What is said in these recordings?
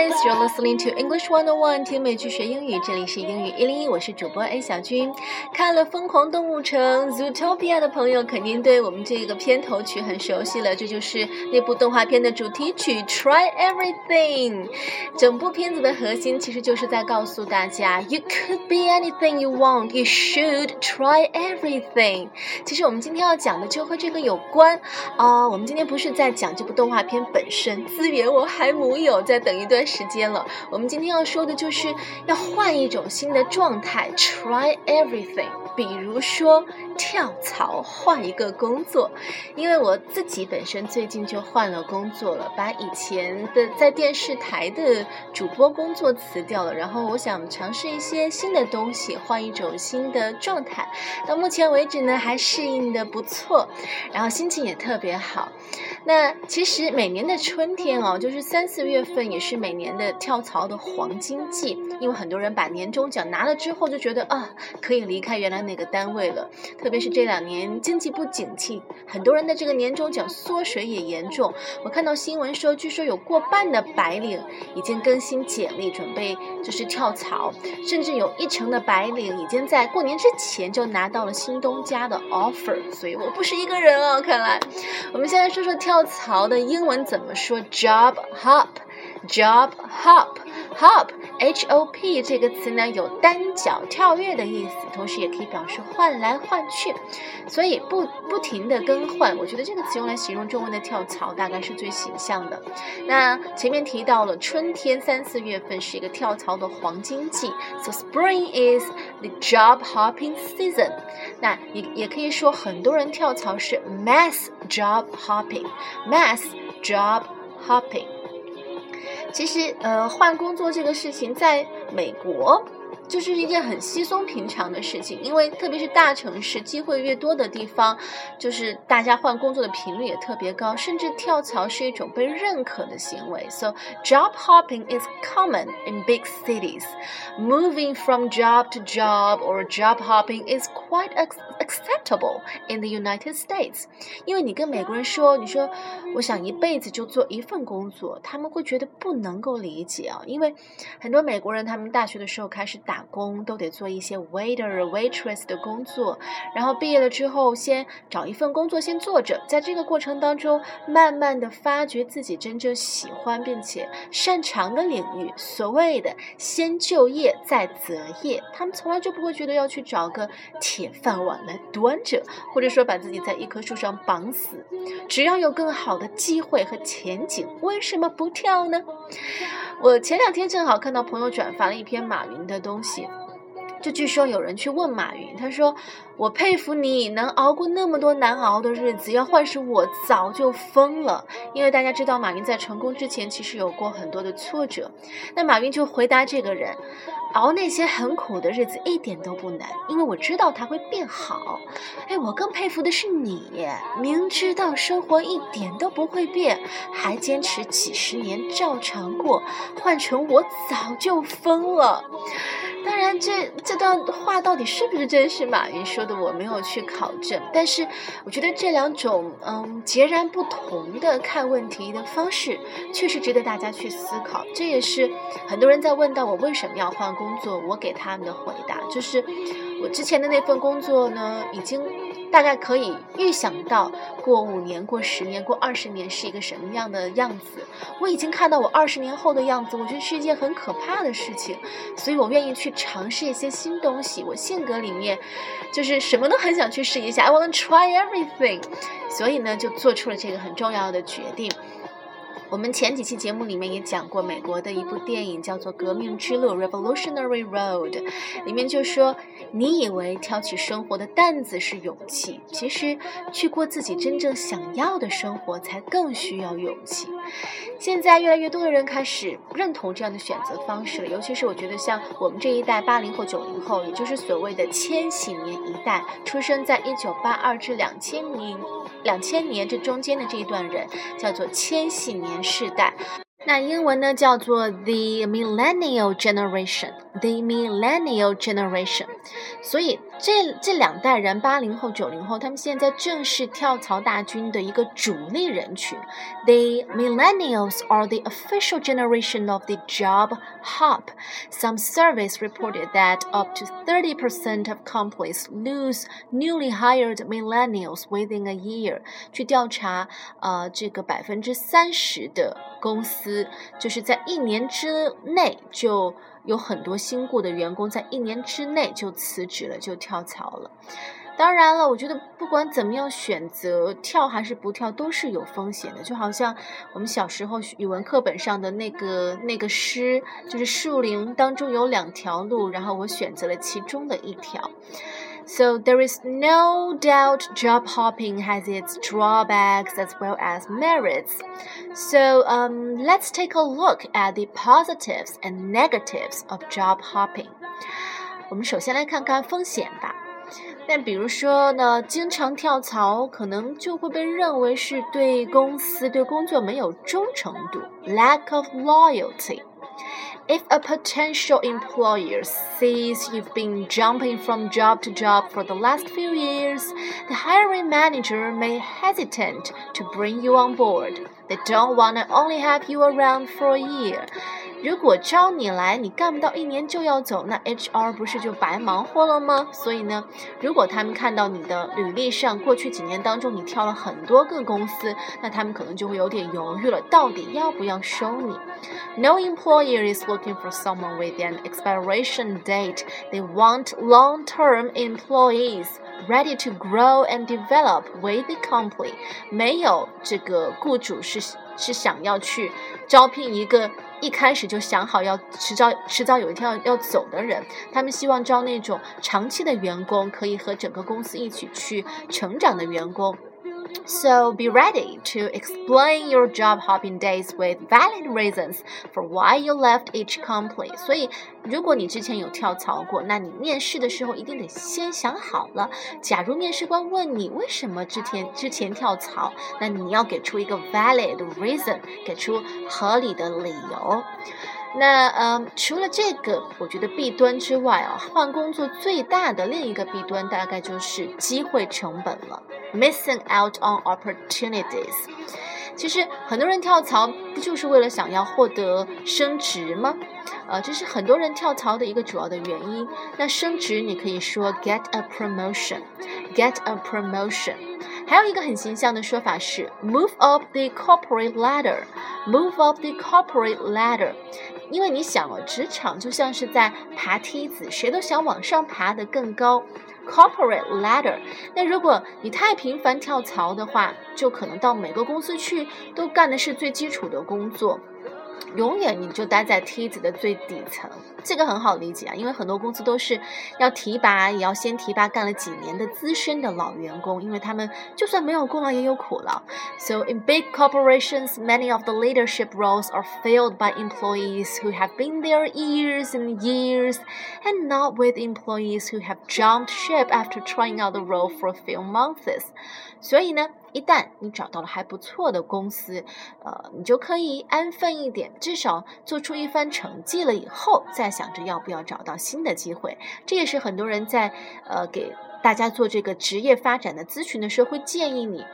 guys, you're listening to English One on One，听美剧学英语，这里是英语一零一，我是主播 A 小军。看了《疯狂动物城》Zootopia 的朋友，肯定对我们这个片头曲很熟悉了，这就是那部动画片的主题曲 Try Everything。整部片子的核心其实就是在告诉大家，You could be anything you want, you should try everything。其实我们今天要讲的就和这个有关啊、我们今天不是在讲这部动画片本身，资源我还木有，在等一段时间了。我们今天要说的就是要换一种新的状态，try everything。比如说跳槽，换一个工作，因为我自己本身最近就换了工作了，把以前的在电视台的主播工作辞掉了，然后我想尝试一些新的东西，换一种新的状态。到目前为止呢，还适应的不错，然后心情也特别好。那其实每年的春天哦，就是三四月份，也是每年的跳槽的黄金季，因为很多人把年终奖拿了之后，就觉得啊，可以离开原来那个单位了。特特别是这两年经济不景气，很多人的这个年终奖缩水也严重。我看到新闻说，据说有过半的白领已经更新简历，准备就是跳槽，甚至有一成的白领已经在过年之前就拿到了新东家的 offer。所以我不是一个人哦，看来。我们先来说说跳槽的英文怎么说，job hop，job hop，hop。H O P 这个词呢，有单脚跳跃的意思，同时也可以表示换来换去，所以不不停的更换。我觉得这个词用来形容中文的跳槽，大概是最形象的。那前面提到了春天三四月份是一个跳槽的黄金季，so spring is the job hopping season。那也也可以说很多人跳槽是 mass job hopping，mass job hopping。其实，呃，换工作这个事情，在美国就是一件很稀松平常的事情，因为特别是大城市，机会越多的地方，就是大家换工作的频率也特别高，甚至跳槽是一种被认可的行为。So job hopping is common in big cities. Moving from job to job or job hopping is quite acceptable in the United States. 因为你跟美国人说，你说我想一辈子就做一份工作，他们会觉得不能够理解啊，因为很多美国人他们大学的时候开始打打工，都得做一些 waiter waitress 的工作，然后毕业了之后先找一份工作先做着，在这个过程当中，慢慢的发掘自己真正喜欢并且擅长的领域，所谓的先就业再择业，他们从来就不会觉得要去找个铁饭碗来端着，或者说把自己在一棵树上绑死，只要有更好的机会和前景，为什么不跳呢？我前两天正好看到朋友转发了一篇马云的东西，就据说有人去问马云，他说：“我佩服你能熬过那么多难熬的日子，要换是我早就疯了。”因为大家知道马云在成功之前其实有过很多的挫折，那马云就回答这个人。熬那些很苦的日子一点都不难，因为我知道它会变好。哎，我更佩服的是你，明知道生活一点都不会变，还坚持几十年照常过。换成我早就疯了。当然，这这段话到底是不是真实马云说的，我没有去考证。但是，我觉得这两种嗯截然不同的看问题的方式，确实值得大家去思考。这也是很多人在问到我为什么要换工作，我给他们的回答就是，我之前的那份工作呢，已经大概可以预想到过五年、过十年、过二十年是一个什么样的样子。我已经看到我二十年后的样子，我觉得是一件很可怕的事情，所以我愿意去尝试一些新东西。我性格里面就是什么都很想去试一下，I wanna try everything，所以呢，就做出了这个很重要的决定。我们前几期节目里面也讲过美国的一部电影，叫做《革命之路》（Revolutionary Road），里面就说：“你以为挑起生活的担子是勇气，其实去过自己真正想要的生活才更需要勇气。”现在越来越多的人开始认同这样的选择方式了，尤其是我觉得像我们这一代八零后、九零后，也就是所谓的千禧年一代，出生在一九八二至两千年。两千年这中间的这一段人叫做千禧年世代，那英文呢叫做 the millennial generation。the millennial generation。所以这这两代人，八零后、九零后，他们现在正是跳槽大军的一个主力人群。The millennials are the official generation of the job hop. Some surveys reported that up to 30% of companies lose newly hired millennials within a year。去调查，呃，这个百分之三十的公司，就是在一年之内就。 有很多新雇的员工在一年之内就辞职了，就跳槽了。当然了，我觉得不管怎么样，选择跳还是不跳都是有风险的。就好像我们小时候语文课本上的那个那个诗，就是树林当中有两条路，然后我选择了其中的一条。So there is no doubt job hopping has its drawbacks as well as merits. So um, let's take a look at the positives and negatives of job hopping. 我们首先来看看风险吧。那比如说呢，经常跳槽可能就会被认为是对公司、对工作没有忠诚度 （lack of loyalty）。 If a potential employer sees you've been jumping from job to job for the last few years, the hiring manager may hesitate to bring you on board. They don't want to only have you around for a year. 如果招你来，你干不到一年就要走，那 HR 不是就白忙活了吗？所以呢，如果他们看到你的履历上过去几年当中你跳了很多个公司，那他们可能就会有点犹豫了，到底要不要收你？No employer is looking for someone with an expiration date. They want long-term employees ready to grow and develop with the company. 没有这个雇主是是想要去招聘一个。一开始就想好要迟早迟早有一天要要走的人，他们希望招那种长期的员工，可以和整个公司一起去成长的员工。So be ready to explain your job hopping days with valid reasons for why you left each company. 所以，如果你之前有跳槽过，那你面试的时候一定得先想好了。假如面试官问你为什么之前之前跳槽，那你要给出一个 valid reason，给出合理的理由。那呃，除了这个，我觉得弊端之外啊，换工作最大的另一个弊端大概就是机会成本了，missing out on opportunities。其实很多人跳槽不就是为了想要获得升职吗？呃，这是很多人跳槽的一个主要的原因。那升职你可以说 get a promotion，get a promotion。还有一个很形象的说法是 move up the corporate ladder，move up the corporate ladder。因为你想哦，职场就像是在爬梯子，谁都想往上爬得更高，corporate ladder。那如果你太频繁跳槽的话，就可能到每个公司去都干的是最基础的工作。永远你就待在梯子的最底层，这个很好理解啊，因为很多公司都是要提拔，也要先提拔干了几年的资深的老员工，因为他们就算没有功劳也有苦劳。So in big corporations, many of the leadership roles are filled by employees who have been there years and years, and not with employees who have jumped ship after trying out the role for a few months. 所以呢。 一旦你找到了还不错的公司，呃，你就可以安分一点，至少做出一番成绩了以后，再想着要不要找到新的机会。这也是很多人在呃给。大家做这个职业发展的咨询的时候，会建议你，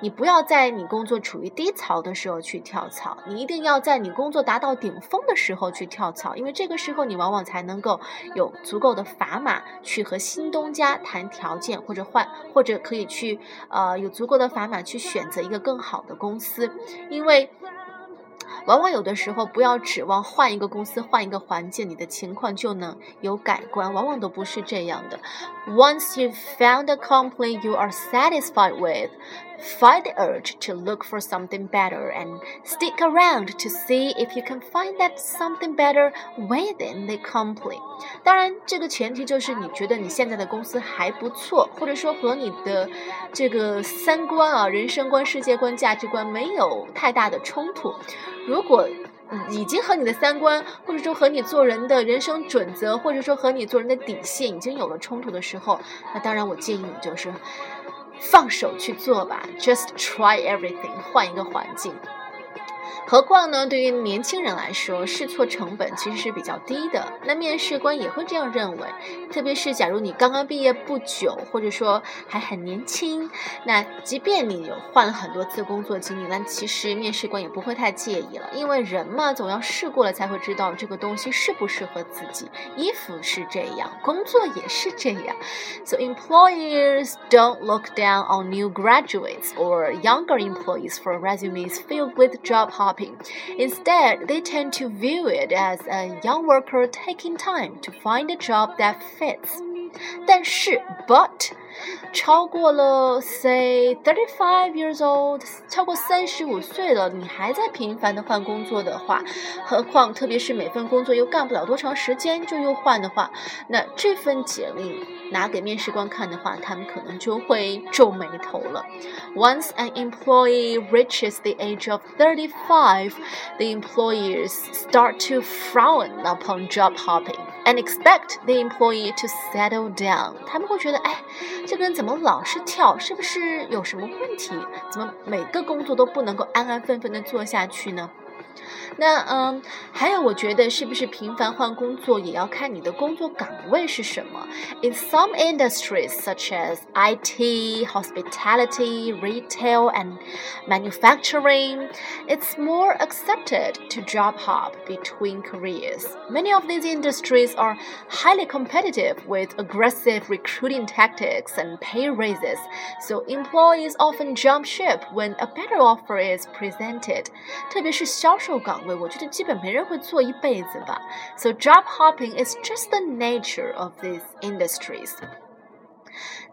你不要在你工作处于低潮的时候去跳槽，你一定要在你工作达到顶峰的时候去跳槽，因为这个时候你往往才能够有足够的砝码去和新东家谈条件，或者换，或者可以去呃有足够的砝码去选择一个更好的公司，因为。往往有的时候，不要指望换一个公司、换一个环境，你的情况就能有改观。往往都不是这样的。Once you found a company you are satisfied with, fight the urge to look for something better and stick around to see if you can find that something better within the company. 当然，这个前提就是你觉得你现在的公司还不错，或者说和你的这个三观啊、人生观、世界观、价值观没有太大的冲突。如果已经和你的三观，或者说和你做人的人生准则，或者说和你做人的底线已经有了冲突的时候，那当然我建议你就是放手去做吧，just try everything，换一个环境。何况呢，对于年轻人来说，试错成本其实是比较低的。那面试官也会这样认为，特别是假如你刚刚毕业不久，或者说还很年轻，那即便你有换了很多次工作经历，那其实面试官也不会太介意了，因为人嘛，总要试过了才会知道这个东西适不适合自己。衣服是这样，工作也是这样。So employers don't look down on new graduates or younger employees for resumes filled with job hopping. Instead, they tend to view it as a young worker taking time to find a job that fits. 但是，but 超过了 say thirty five years old，超过三十五岁了，你还在频繁的换工作的话，何况特别是每份工作又干不了多长时间就又换的话，那这份简历拿给面试官看的话，他们可能就会皱眉头了。Once an employee reaches the age of thirty five, the employers start to frown upon job hopping and expect the employee to settle down。他们会觉得，哎。这个人怎么老是跳？是不是有什么问题？怎么每个工作都不能够安安分分的做下去呢？那嗯，还有，我觉得是不是频繁换工作也要看你的工作岗位是什么？In some industries such as IT, hospitality, retail, and manufacturing, it's more accepted to job hop between careers. Many of these industries are highly competitive with aggressive recruiting tactics and pay raises, so employees often jump ship when a better offer is presented. 特别是销售岗 位，我觉得基本没人会做一辈子吧。So job hopping is just the nature of these industries。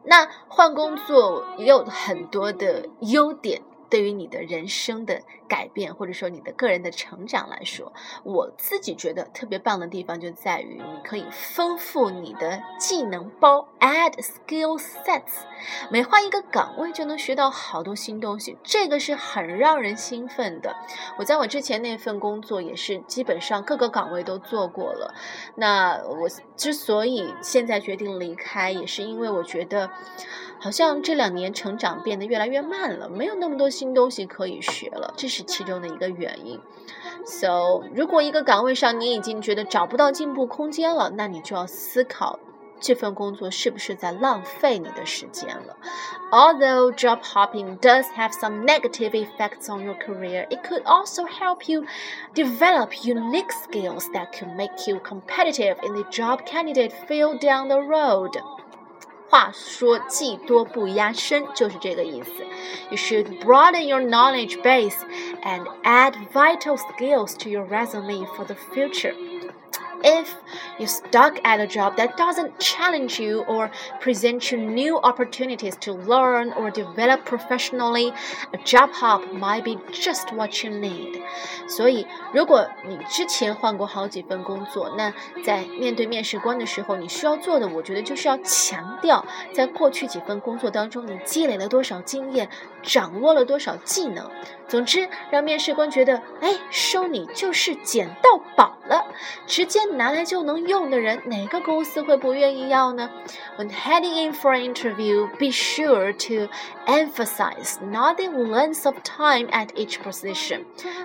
那换工作也有很多的优点。对于你的人生的 改变，或者说你的个人的成长来说，我自己觉得特别棒的地方就在于你可以丰富你的技能包，add skill sets。每换一个岗位就能学到好多新东西，这个是很让人兴奋的。我在我之前那份工作也是基本上各个岗位都做过了。那我之所以现在决定离开，也是因为我觉得。好像这两年成长变得越来越慢了，没有那么多新东西可以学了，这是其中的一个原因。So，如果一个岗位上你已经觉得找不到进步空间了，那你就要思考这份工作是不是在浪费你的时间了。Although job hopping does have some negative effects on your career, it could also help you develop unique skills that could make you competitive in the job candidate field down the road. 话说技多不压身，就是这个意思。You should broaden your knowledge base and add vital skills to your resume for the future. If you're stuck at a job that doesn't challenge you or present you new opportunities to learn or develop professionally, a job hop might be just what you need. 所以，如果你之前换过好几份工作，那在面对面试官的时候，你需要做的，我觉得就是要强调，在过去几份工作当中，你积累了多少经验，掌握了多少技能。总之，让面试官觉得，哎，收你就是捡到宝了，直接 拿来就能用的人，哪个公司会不愿意要呢？When heading in for an interview, be sure to emphasize not the length of time at each position,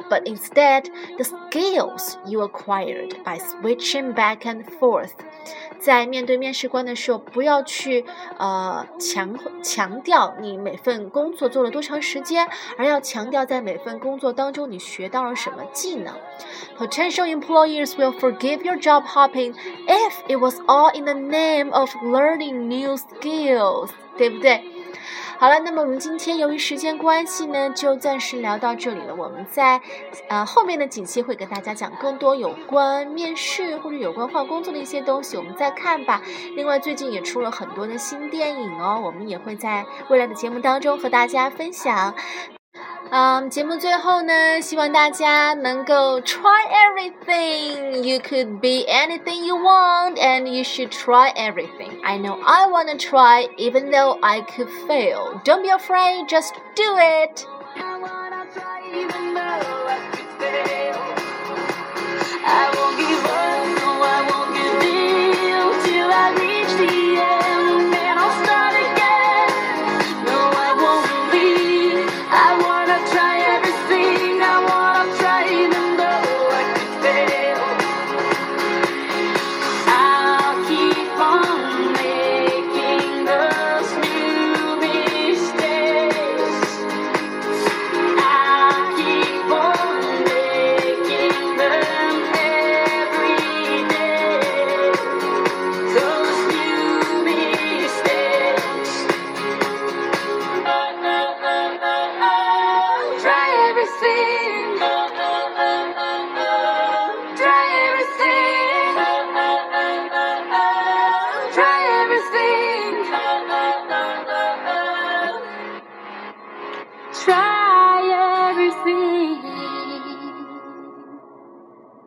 but instead the skills you acquired by switching back and forth. 在面对面试官的时候，不要去呃强强调你每份工作做了多长时间，而要强调在每份工作当中你学到了什么技能。Potential employers will forgive your job hopping if it was all in the name of learning new skills，对不对？好了，那么我们今天由于时间关系呢，就暂时聊到这里了。我们在呃后面的几期会给大家讲更多有关面试或者有关换工作的一些东西，我们再看吧。另外，最近也出了很多的新电影哦，我们也会在未来的节目当中和大家分享。嗯，节目最后呢，希望大家能够 try everything. You could be anything you want, and you should try everything. I know I wanna try, even though I could fail. Don't be afraid, just do it.